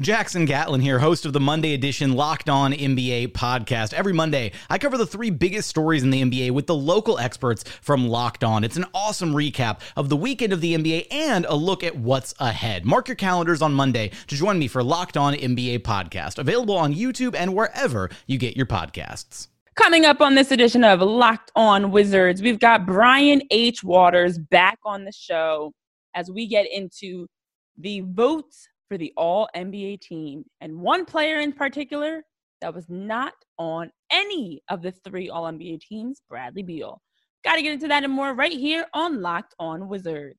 Jackson Gatlin here, host of the Monday edition Locked On NBA podcast. Every Monday, I cover the three biggest stories in the NBA with the local experts from Locked On. It's an awesome recap of the weekend of the NBA and a look at what's ahead. Mark your calendars on Monday to join me for Locked On NBA podcast, available on YouTube and wherever you get your podcasts. Coming up on this edition of Locked On Wizards, we've got Brian H. Waters back on the show as we get into the votes for the All NBA team. And one player in particular that was not on any of the three All NBA teams, Bradley Beal. Got to get into that and more right here on Locked On Wizards.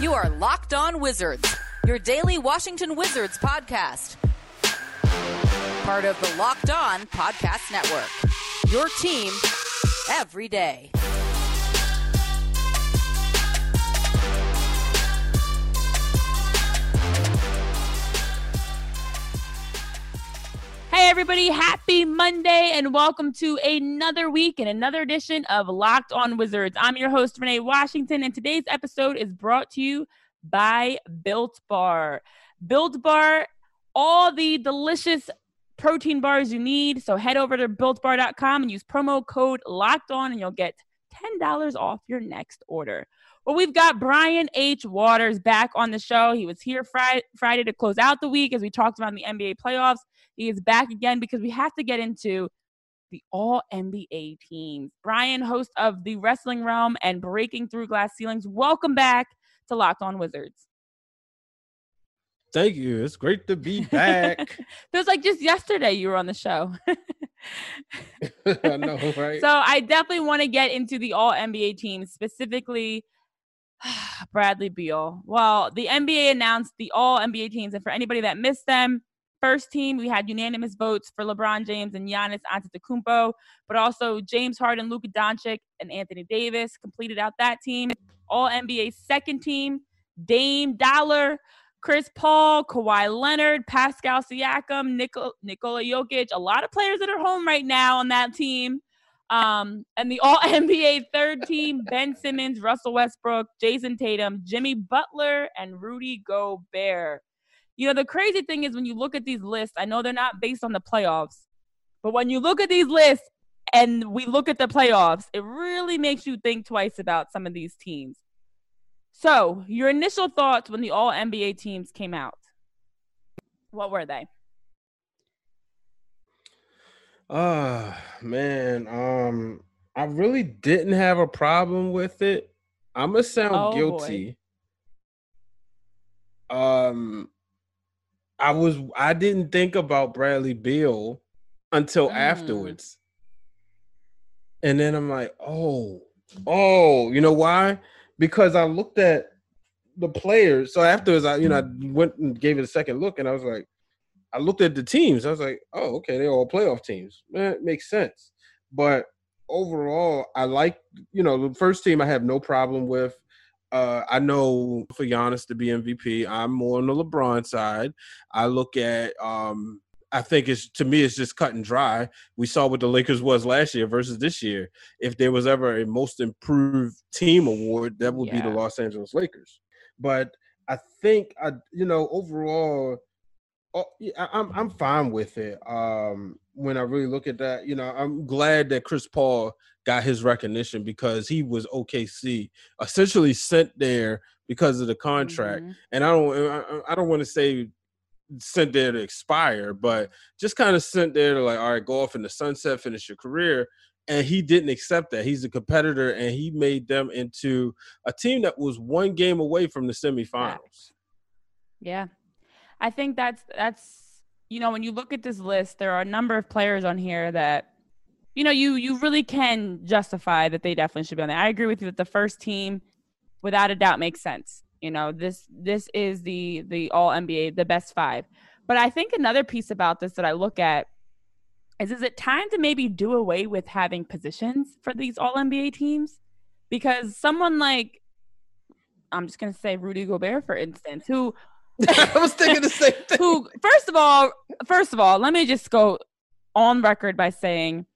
You are Locked On Wizards, your daily Washington Wizards podcast. Part of the Locked On Podcast Network. Your team every day. Hey, everybody, happy Monday, and welcome to another week and another edition of Locked On Wizards. I'm your host, Renee Washington, and today's episode is brought to you by Built Bar. Built Bar, all the delicious protein bars you need. So head over to builtbar.com and use promo code locked on, and you'll get $10 off your next order. Well, we've got Brian H. Waters back on the show. He was here Friday, Friday to close out the week as we talked about the NBA playoffs. He is back again because we have to get into the all NBA teams. Brian, host of the Wrestling Wrealm and Breaking Through Glass Ceilings, welcome back to Locked On Wizards. Thank you. It's great to be back. Feels like just yesterday you were on the show. I know, right? So I definitely want to get into the all NBA teams, specifically Bradley Beal. Well, the NBA announced the all NBA teams, and for anybody that missed them, first team we had unanimous votes for LeBron James and Giannis Antetokounmpo, but also James Harden, Luka Doncic, and Anthony Davis completed out that team. All NBA second team, Dame Dollar. Chris Paul, Kawhi Leonard, Pascal Siakam, Nikola Jokic, a lot of players that are home right now on that team. Um, and the all NBA third team, Ben Simmons, Russell Westbrook, Jayson Tatum, Jimmy Butler, and Rudy Gobert. You know, the crazy thing is when you look at these lists, I know they're not based on the playoffs, but when you look at these lists and we look at the playoffs, it really makes you think twice about some of these teams. So, your initial thoughts when the all NBA teams came out, what were they? Ah, uh, man. Um, I really didn't have a problem with it. I'm gonna sound oh, guilty. Boy. Um, I was I didn't think about Bradley Beal until mm. afterwards. And then I'm like, oh, oh, you know why? Because I looked at the players. So afterwards, I you know I went and gave it a second look, and I was like, I looked at the teams. I was like, oh, okay, they're all playoff teams. Man, it makes sense. But overall, I like you know the first team. I have no problem with. Uh, I know for Giannis to be MVP, I'm more on the LeBron side. I look at um, I think it's to me it's just cut and dry. We saw what the Lakers was last year versus this year. If there was ever a most improved team award, that would yeah. be the Los Angeles Lakers. But I think I you know overall Oh, yeah, I'm I'm fine with it. Um, when I really look at that, you know, I'm glad that Chris Paul got his recognition because he was OKC essentially sent there because of the contract. Mhm. And I don't I, I don't want to say sent there to expire, but just kind of sent there to like, all right, go off in the sunset, finish your career. And he didn't accept that. He's a competitor, and he made them into a team that was one game away from the semifinals. Yeah. I think that's that's you know, when you look at this list, there are a number of players on here that you know, you you really can justify that they definitely should be on there. I agree with you that the first team without a doubt makes sense. You know, this this is the the all NBA, the best 5. But I think another piece about this that I look at is is it time to maybe do away with having positions for these all NBA teams? Because someone like I'm just to say Rudy Gobert for instance, who I was thinking the same thing. who first of all first of all let me just go on record by saying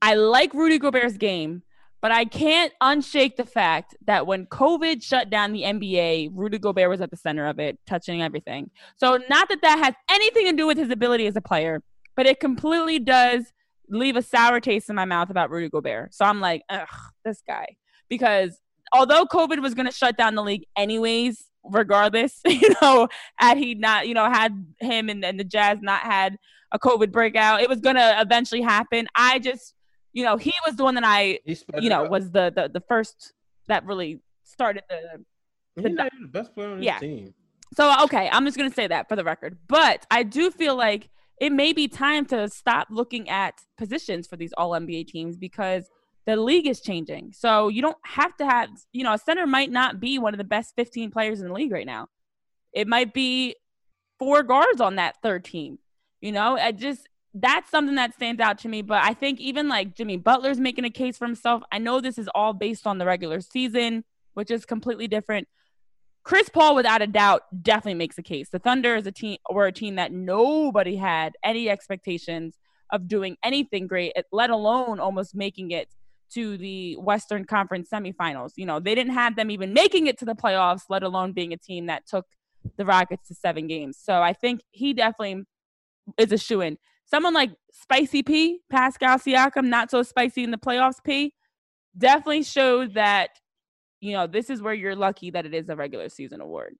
i like rudy gobert's game but i can't unshake the fact that when covid shut down the nba rudy gobert was at the center of it touching everything. So not that that has anything to do with his ability as a player but it completely does leave a sour taste in my mouth about rudy gobert. So i'm like ugh this guy. Because although covid was going to shut down the league anyways regardless you know had he not, you know, had him and, and the Jazz not had a COVID breakout, it was gonna eventually happen. I just, you know, he was the one that I, you know, up. was the the, the first that really started the. He's not even the best player on his Yeah. team. So okay, I'm just gonna say that for the record, but I do feel like it may be time to stop looking at positions for these All NBA teams because the league is changing. So you don't have to have, you know, a center might not be one of the best 15 players in the league right now. It might be four guards on that third team. You know, I just that's something that stands out to me. But I think even like Jimmy Butler's making a case for himself. I know this is all based on the regular season, which is completely different. Chris Paul, without a doubt, definitely makes a case. The Thunder is a team were a team that nobody had any expectations of doing anything great, let alone almost making it to the Western Conference semifinals. You know, they didn't have them even making it to the playoffs, let alone being a team that took the Rockets to seven games. So I think he definitely is a shoe in. Someone like Spicy P, Pascal Siakam, not so spicy in the playoffs, P, definitely showed that, you know, this is where you're lucky that it is a regular season award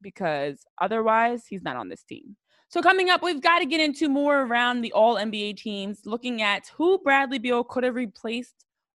because otherwise he's not on this team. So coming up, we've got to get into more around the all NBA teams, looking at who Bradley Beal could have replaced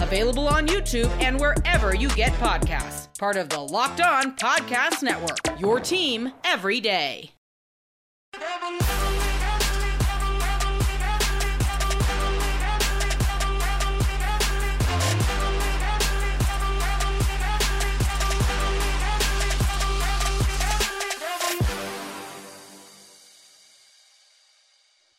available on YouTube and wherever you get podcasts. Part of the Locked On Podcast Network, your team every day.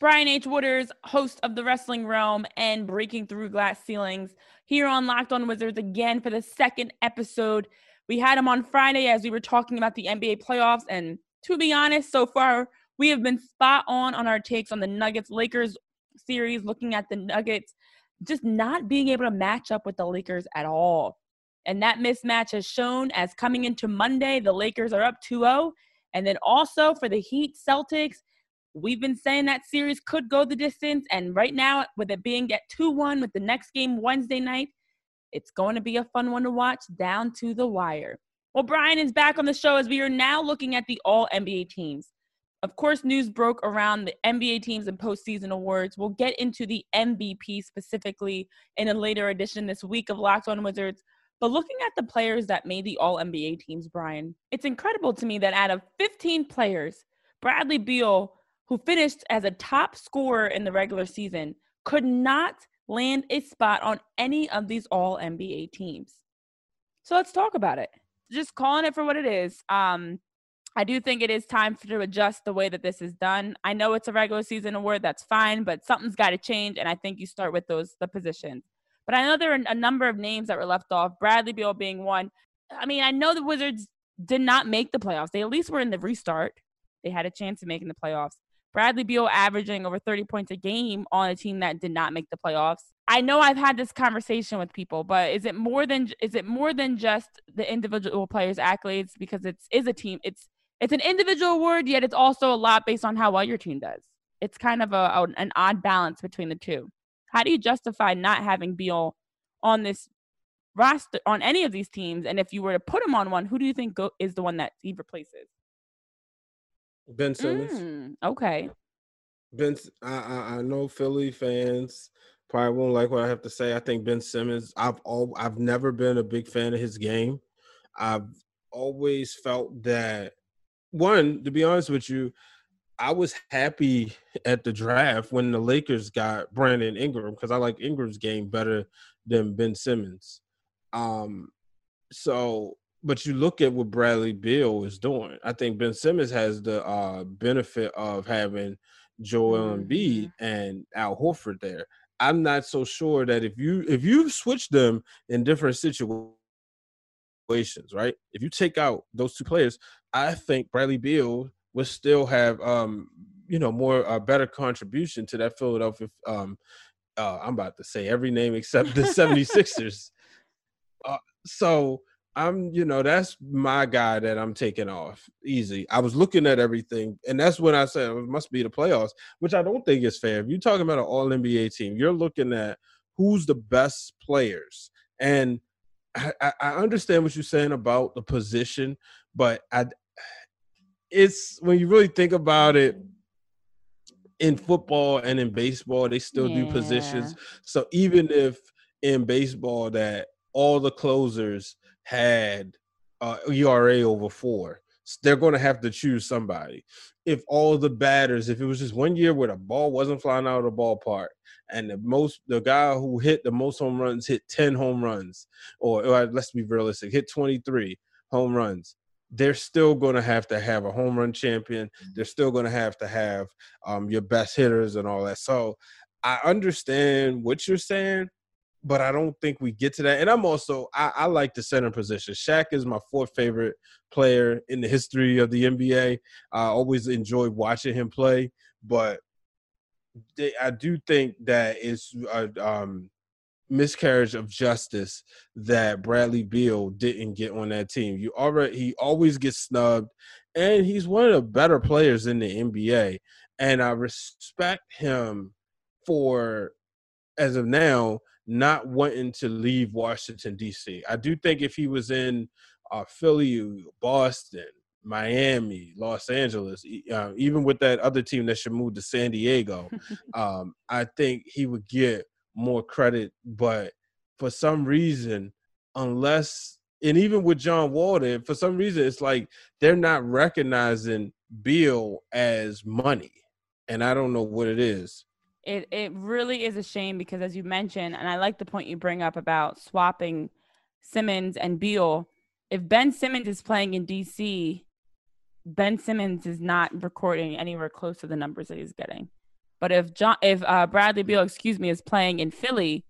Brian H. Waters, host of the Wrestling Wrealm and Breaking Through Glass Ceilings, here on Locked On Wizards again for the second episode. We had him on Friday as we were talking about the NBA playoffs. And to be honest, so far, we have been spot on on our takes on the Nuggets Lakers series, looking at the Nuggets just not being able to match up with the Lakers at all. And that mismatch has shown as coming into Monday, the Lakers are up 2 0. And then also for the Heat Celtics, We've been saying that series could go the distance. And right now, with it being at 2 1 with the next game Wednesday night, it's going to be a fun one to watch down to the wire. Well, Brian is back on the show as we are now looking at the all NBA teams. Of course, news broke around the NBA teams and postseason awards. We'll get into the MVP specifically in a later edition this week of Locked On Wizards. But looking at the players that made the all NBA teams, Brian, it's incredible to me that out of 15 players, Bradley Beal who finished as a top scorer in the regular season, could not land a spot on any of these all NBA teams. So let's talk about it. Just calling it for what it is. Um, I do think it is time to adjust the way that this is done. I know it's a regular season award, that's fine, but something's got to change, and I think you start with those the positions. But I know there are a number of names that were left off, Bradley Beal being one. I mean, I know the Wizards did not make the playoffs. They at least were in the restart. They had a chance of making the playoffs. Bradley Beal averaging over 30 points a game on a team that did not make the playoffs. I know I've had this conversation with people, but is it more than is it more than just the individual players' accolades because it's is a team. It's it's an individual award, yet it's also a lot based on how well your team does. It's kind of a, an odd balance between the two. How do you justify not having Beal on this roster on any of these teams? And if you were to put him on one, who do you think go, is the one that he replaces? Ben Simmons. Mm, okay. Ben, I, I, I know Philly fans probably won't like what I have to say. I think Ben Simmons. I've all I've never been a big fan of his game. I've always felt that one, to be honest with you, I was happy at the draft when the Lakers got Brandon Ingram because I like Ingram's game better than Ben Simmons. Um, so but you look at what Bradley Beal is doing. I think Ben Simmons has the uh, benefit of having Joel mm-hmm. Embiid and Al Horford there. I'm not so sure that if you if you switch them in different situations, right? If you take out those two players, I think Bradley Beal would still have um you know more a uh, better contribution to that Philadelphia um uh, I'm about to say every name except the 76ers. Uh, so I'm, you know, that's my guy that I'm taking off easy. I was looking at everything, and that's when I said it must be the playoffs, which I don't think is fair. If you're talking about an All NBA team, you're looking at who's the best players, and I, I understand what you're saying about the position, but I, it's when you really think about it. In football and in baseball, they still yeah. do positions. So even if in baseball that all the closers had uh, ERA over four. They're going to have to choose somebody. If all the batters, if it was just one year where the ball wasn't flying out of the ballpark, and the most, the guy who hit the most home runs hit ten home runs, or, or let's be realistic, hit twenty three home runs, they're still going to have to have a home run champion. They're still going to have to have um, your best hitters and all that. So I understand what you're saying, but I don't think we get to that. And I'm also I, I, like the center position. Shaq is my fourth favorite player in the history of the NBA. I always enjoyed watching him play, but they, I do think that it's a um, miscarriage of justice that Bradley Beal didn't get on that team. You already he always gets snubbed, and he's one of the better players in the NBA. And I respect him for as of now not wanting to leave Washington D.C. I do think if he was in uh, Philly, Boston, Miami, Los Angeles, uh, even with that other team that should move to San Diego, um, I think he would get more credit. But for some reason, unless and even with John Walden, for some reason, it's like they're not recognizing Beal as money, and I don't know what it is it it really is a shame because as you mentioned, and I like the point you bring up about swapping Simmons and Beal. If Ben Simmons is playing in DC, Ben Simmons is not recording anywhere close to the numbers that he's getting. But if John, if uh, Bradley Beal, excuse me, is playing in Philly,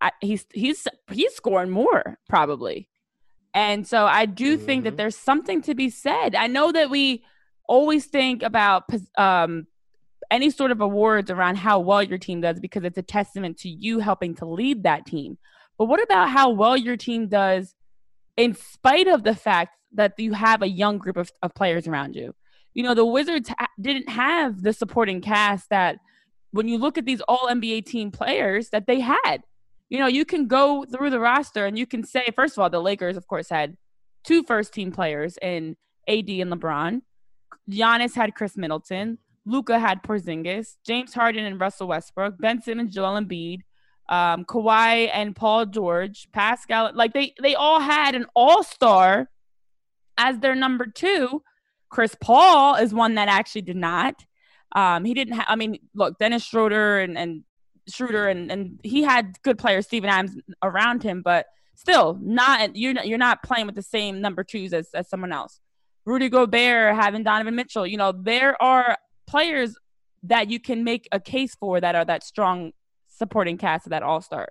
I, he's he's he's scoring more probably. And so I do mm-hmm. think that mm-hmm. there's something to be said. I know that we always think about um, any sort of awards around how well your team does because it's a testament to you helping to lead that team. But what about how well your team does in spite of the fact that you have a young group of, of players around you? You know, the Wizards didn't have the supporting cast that when you look at these all NBA team players that they had. You know, you can go through the roster and you can say, first of all, the Lakers, of course, had two first team players in AD and LeBron. Giannis had Khris Middleton. Luka had Porzingis, James Harden and Russell Westbrook, Ben Simmons, Joel Embiid, um, Kawhi and Paul George, Pascal. Like they they all had an all star as their number two. Chris Paul is one that actually did not. Um, he didn't have. I mean, look, Dennis Schroeder and and Schroeder and and he had good players, Steven Adams around him, but still not. You're not, you're not playing with the same number twos as as someone else. Rudy Gobert, having Donovan Mitchell. You know, there are players that you can make a case for that are that strong supporting cast of that All Star.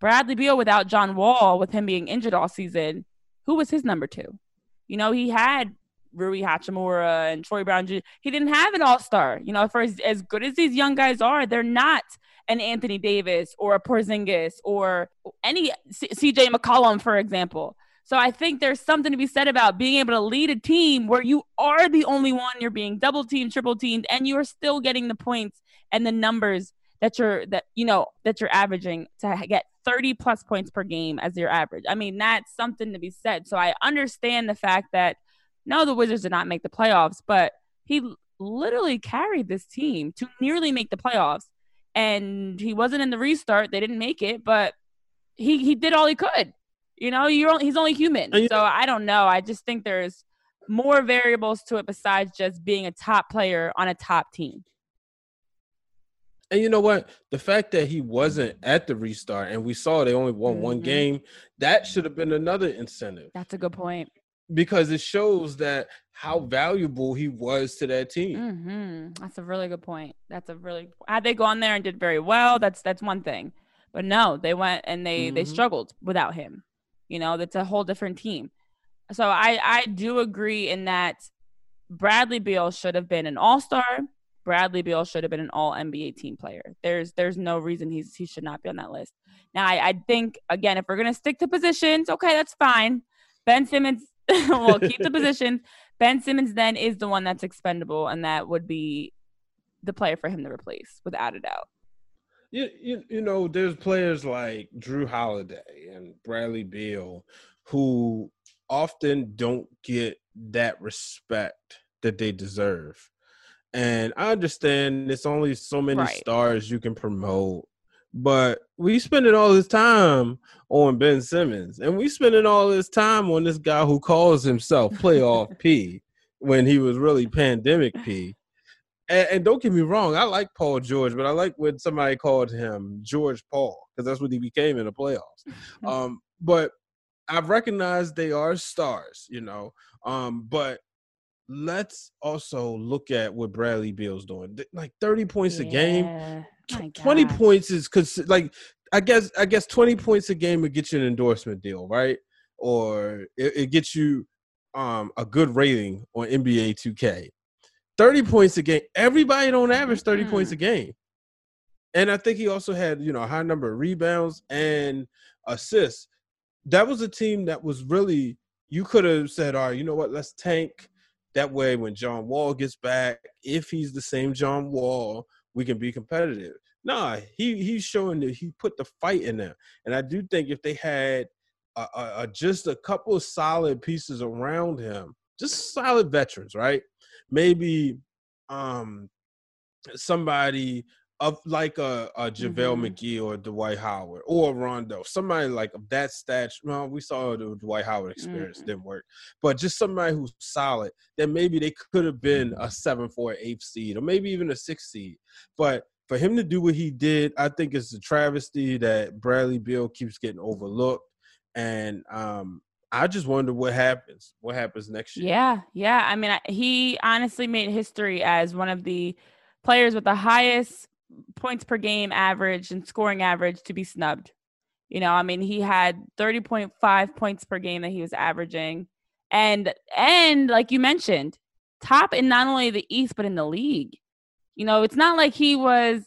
Bradley Beal without John Wall, with him being injured all season, who was his number two? You know, he had Rui Hachimura and Troy Brown. He didn't have an all star. You know, for as, as good as these young guys are, they're not an Anthony Davis or a Porzingis or any C- CJ McCollum, for example. So I think there's something to be said about being able to lead a team where you are the only one, you're being double teamed, triple teamed, and you are still getting the points and the numbers that you're that you know that you're averaging to get 30 plus points per game as your average. I mean, that's something to be said. So I understand the fact that no, the Wizards did not make the playoffs, but he literally carried this team to nearly make the playoffs. And he wasn't in the restart; they didn't make it, but he he did all he could. You know, you're only, he's only human. So I don't know. I just think there's more variables to it besides just being a top player on a top team. And you know what? The fact that he wasn't at the restart and we saw they only won mm-hmm. one game, that should have been another incentive. That's a good point. Because it shows that how valuable he was to that team. Mm-hmm. That's a really good point. That's a really had they gone there and did very well. That's that's one thing, but no, they went and they mm-hmm. they struggled without him. You know, that's a whole different team. So I I do agree in that Bradley Beal should have been an All Star Bradley Beal should have been an all NBA team player. There's there's no reason he's he should not be on that list. Now I, I think again if we're gonna stick to positions, okay, that's fine. Ben Simmons will keep the positions. Ben Simmons then is the one that's expendable, and that would be the player for him to replace, without a doubt. You, you, you know, there's players like Jrue Holiday and Bradley Beal who often don't get that respect that they deserve. And I understand it's only so many right. stars you can promote, but we spending all this time on Ben Simmons, and we spending all this time on this guy who calls himself Playoff P when he was really Pandemic P. And, and, don't get me wrong, I like Paul George, but I like when somebody called him George Paul because that's what he became in the playoffs. um, but I've recognized they are stars, you know. Um, but let's also look at what Bradley Beal's doing. Like 30 points yeah. a game. 20 points is cuz like I guess I guess 20 points a game would get you an endorsement deal, right? Or it, it gets you um a good rating on NBA 2K. 30 points a game. Everybody don't average 30 mm. points a game. And I think he also had, you know, a high number of rebounds and assists. That was a team that was really you could have said, all right, you know what, let's tank that way, when John Wall gets back, if he's the same John Wall, we can be competitive. Nah, he he's showing that he put the fight in there, and I do think if they had a, a, a just a couple of solid pieces around him, just solid veterans, right? Maybe um somebody of like a, a JaVale mm-hmm. McGee or Dwight Howard or Rondo, somebody like of that stature. Well, we saw the Dwight Howard experience mm-hmm. didn't work, but just somebody who's solid. Then maybe they could have been a seven an eighth seed or maybe even a six seed. But for him to do what he did, I think it's a travesty that Bradley Beal keeps getting overlooked. And um, I just wonder what happens. What happens next year? Yeah, yeah. I mean, he honestly made history as one of the players with the highest points per game average and scoring average to be snubbed. You know, I mean, he had 30.5 points per game that he was averaging. And and like you mentioned, top in not only the East but in the league. You know, it's not like he was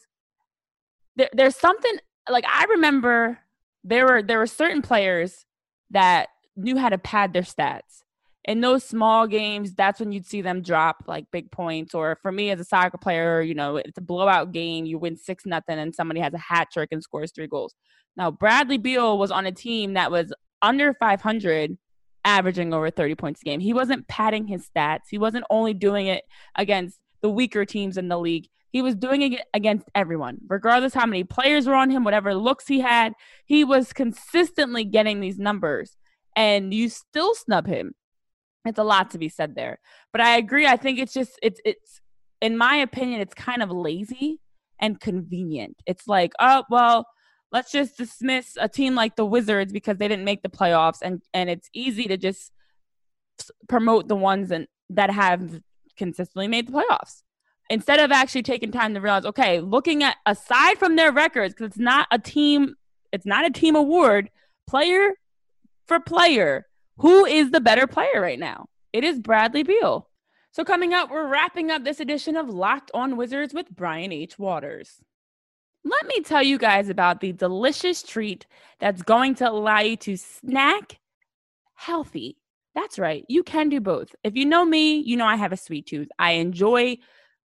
there, there's something like I remember there were there were certain players that knew how to pad their stats in those small games, that's when you'd see them drop like big points. Or for me as a soccer player, you know, it's a blowout game. You win six nothing, and somebody has a hat trick and scores three goals. Now Bradley Beal was on a team that was under 500, averaging over 30 points a game. He wasn't padding his stats. He wasn't only doing it against the weaker teams in the league. He was doing it against everyone, regardless how many players were on him, whatever looks he had. He was consistently getting these numbers, and you still snub him it's a lot to be said there. But I agree. I think it's just it's it's in my opinion, it's kind of lazy and convenient. It's like, oh well, let's just dismiss a team like the Wizards because they didn't make the playoffs, and and it's easy to just promote the ones that, that have consistently made the playoffs instead of actually taking time to realize, okay, looking at aside from their records, because it's not a team, it's not a team award, player for player, who is the better player right now? It is Bradley Beal. So coming up, we're wrapping up this edition of Locked On Wizards with Brian H. Waters. Let me tell you guys about the delicious treat that's going to allow you to snack healthy. That's right, you can do both. If you know me, you know I have a sweet tooth. I enjoy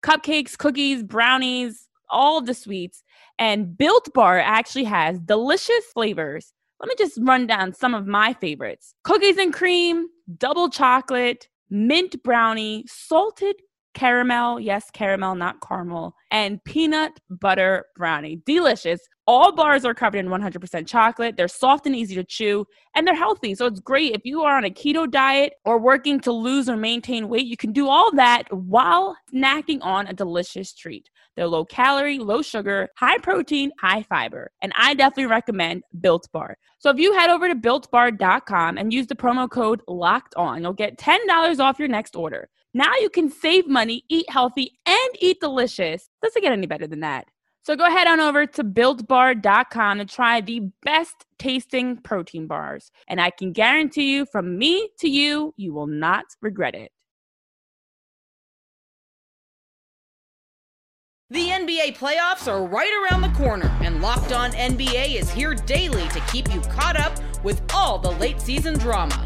cupcakes, cookies, brownies, all the sweets. And Built Bar actually has delicious flavors. Let me just run down some of my favorites. Cookies and cream, double chocolate, mint brownie, salted caramel, yes, caramel, not caramel, and peanut butter brownie. Delicious. All bars are covered in 100% chocolate. They're soft and easy to chew, and they're healthy. So it's great if you are on a keto diet or working to lose or maintain weight. You can do all that while snacking on a delicious treat. They're low calorie, low sugar, high protein, high fiber. And I definitely recommend Built Bar. So if you head over to builtbar.com and use the promo code LOCKED ON, you'll get $10 off your next order. Now you can save money, eat healthy, and eat delicious. Doesn't get any better than that. So go ahead on over to builtbar.com to try the best tasting protein bars. And I can guarantee you, from me to you, you will not regret it. The NBA playoffs are right around the corner, and Locked On NBA is here daily to keep you caught up with all the late season drama.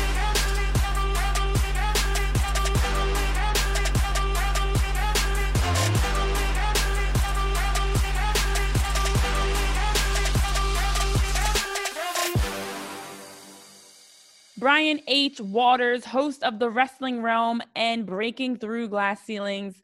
Brian H. Waters, host of The Wrestling Wrealm and Breaking Through Glass Ceilings,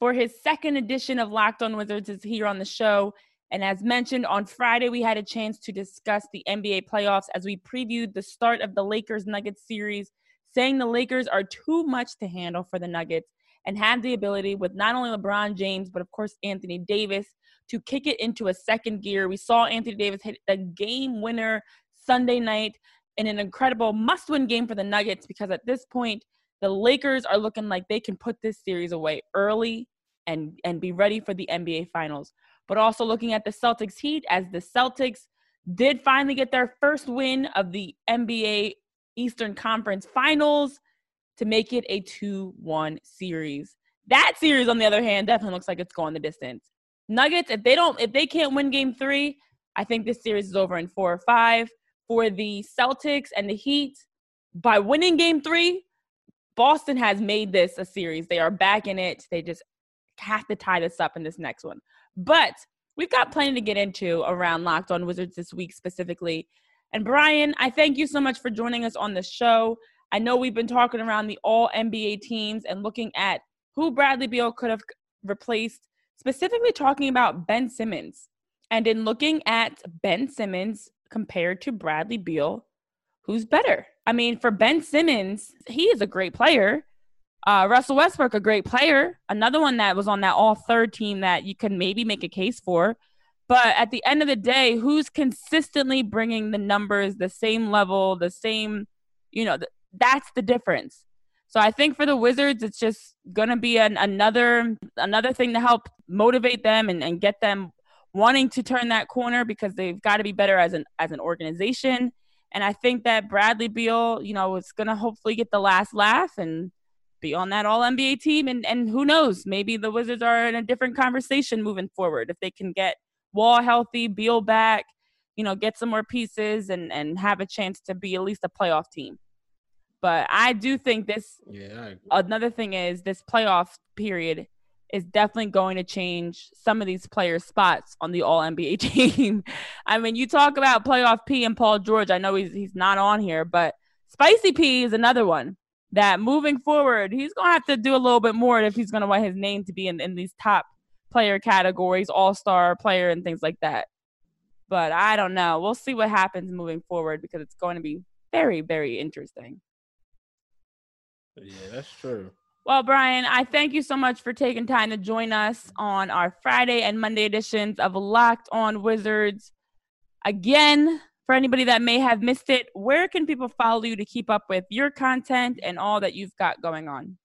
for his second edition of Locked On Wizards, is here on the show. And as mentioned, on Friday, we had a chance to discuss the NBA playoffs as we previewed the start of the Lakers Nuggets series, saying the Lakers are too much to handle for the Nuggets and have the ability, with not only LeBron James, but of course Anthony Davis, to kick it into a second gear. We saw Anthony Davis hit a game winner Sunday night in an incredible must win game for the Nuggets because at this point, the Lakers are looking like they can put this series away early and, and be ready for the NBA Finals. But also looking at the Celtics Heat, as the Celtics did finally get their first win of the NBA Eastern Conference Finals to make it a 2 1 series. That series, on the other hand, definitely looks like it's going the distance. Nuggets, if they don't, if they can't win game three, I think this series is over in four or five for the Celtics and the Heat. By winning game three, Boston has made this a series. They are back in it. They just have to tie this up in this next one. But we've got plenty to get into around Locked On Wizards this week specifically. And Brian, I thank you so much for joining us on the show. I know we've been talking around the all NBA teams and looking at who Bradley Beal could have replaced, specifically talking about Ben Simmons. And in looking at Ben Simmons compared to Bradley Beal, who's better? I mean, for Ben Simmons, he is a great player. Uh, Russell Westbrook, a great player. Another one that was on that all third team that you can maybe make a case for. But at the end of the day, who's consistently bringing the numbers the same level, the same, you know, th- that's the difference. So I think for the Wizards, it's just going to be an, another another thing to help motivate them and, and get them wanting to turn that corner because they've got to be better as an as an organization. And I think that Bradley Beal, you know, is going to hopefully get the last laugh and be on that All NBA team. And and who knows, maybe the Wizards are in a different conversation moving forward if they can get Wall healthy, Beal back, you know, get some more pieces and and have a chance to be at least a playoff team. But I do think this. Yeah. Another thing is this playoff period is definitely going to change some of these players' spots on the All NBA team. I mean, you talk about playoff P and Paul George. I know he's he's not on here, but Spicy P is another one. that moving forward, he's gonna have to do a little bit more if he's gonna want his name to be in, in these top player categories, all star player, and things like that. But I don't know. We'll see what happens moving forward because it's going to be very, very interesting. Yeah, that's true. Well, Brian, I thank you so much for taking time to join us on our Friday and Monday editions of Locked On Wizards. Again, for anybody that may have missed it, where can people follow you to keep up with your content and all that you've got going on?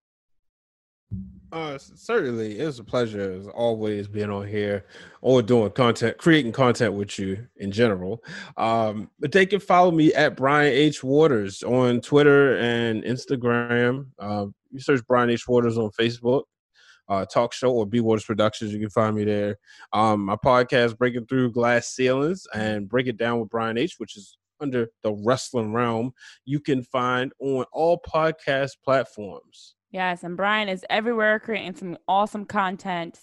Uh, certainly, it was a pleasure as always being on here or doing content, creating content with you in general. Um, but they can follow me at Brian H Waters on Twitter and Instagram. Uh, you search Brian H Waters on Facebook, uh, talk show or B Waters Productions. You can find me there. Um, my podcast, Breaking Through Glass Ceilings, and Break It Down with Brian H, which is under the wrestling realm. You can find on all podcast platforms. Yes, and Brian is everywhere creating some awesome content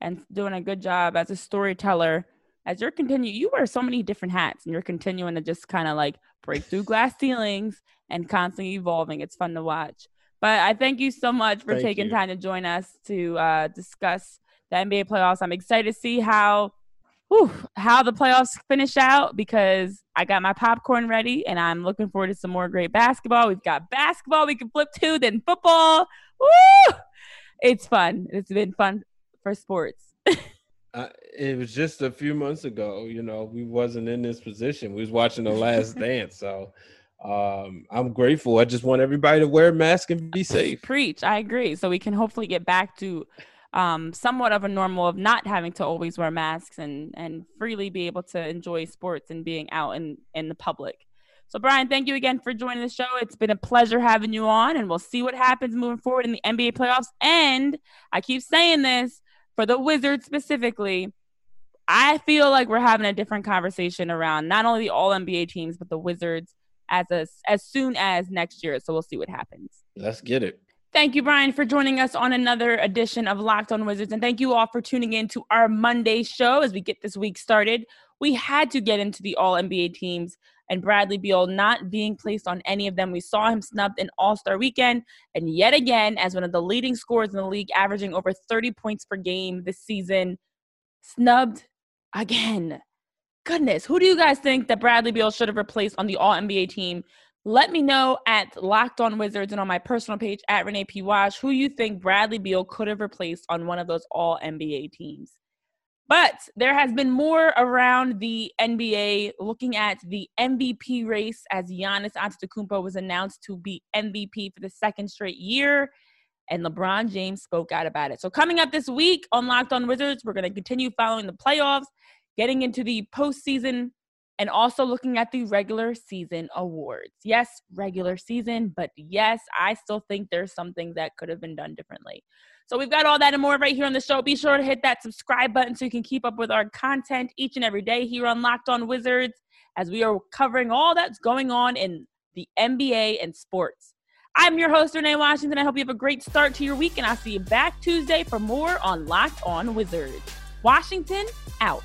and doing a good job as a storyteller. As you're continuing, you wear so many different hats, and you're continuing to just kind of like break through glass ceilings and constantly evolving. It's fun to watch. But I thank you so much for Thank taking you. time to join us to uh, discuss the NBA playoffs. I'm excited to see how whew, how the playoffs finish out because I got my popcorn ready and I'm looking forward to some more great basketball. We've got basketball we can flip to, then football. Woo! It's fun. It's been fun for sports. Uh, it was just a few months ago, you know, we wasn't in this position. We was watching The Last Dance, so um, I'm grateful. I just want everybody to wear a mask and be safe. Preach. I agree. So we can hopefully get back to um, somewhat of a normal of not having to always wear masks and and freely be able to enjoy sports and being out in in the public. So Brian, thank you again for joining the show. It's been a pleasure having you on, and we'll see what happens moving forward in the NBA playoffs. And I keep saying this for the Wizards specifically. I feel like we're having a different conversation around not only the All NBA teams but the Wizards as a, as soon as next year. So we'll see what happens. Let's get it. Thank you, Brian, for joining us on another edition of Locked On Wizards. And thank you all for tuning in to our Monday show as we get this week started. We had to get into the All NBA teams and Bradley Beal not being placed on any of them. We saw him snubbed in All Star weekend. And yet again, as one of the leading scorers in the league, averaging over 30 points per game this season, snubbed again. Goodness, who do you guys think that Bradley Beal should have replaced on the All NBA team? Let me know at Locked On Wizards and on my personal page at Renee P. Wash who you think Bradley Beal could have replaced on one of those All NBA teams. But there has been more around the NBA looking at the MVP race as Giannis Antetokounmpo was announced to be MVP for the second straight year, and LeBron James spoke out about it. So coming up this week on Locked On Wizards, we're going to continue following the playoffs, getting into the postseason, and also looking at the regular season awards. Yes, regular season, but yes, I still think there's something that could have been done differently. So we've got all that and more right here on the show. Be sure to hit that subscribe button so you can keep up with our content each and every day here on Locked On Wizards as we are covering all that's going on in the NBA and sports. I'm your host, Renee Washington. I hope you have a great start to your week, and I'll see you back Tuesday for more on Locked On Wizards. Washington out.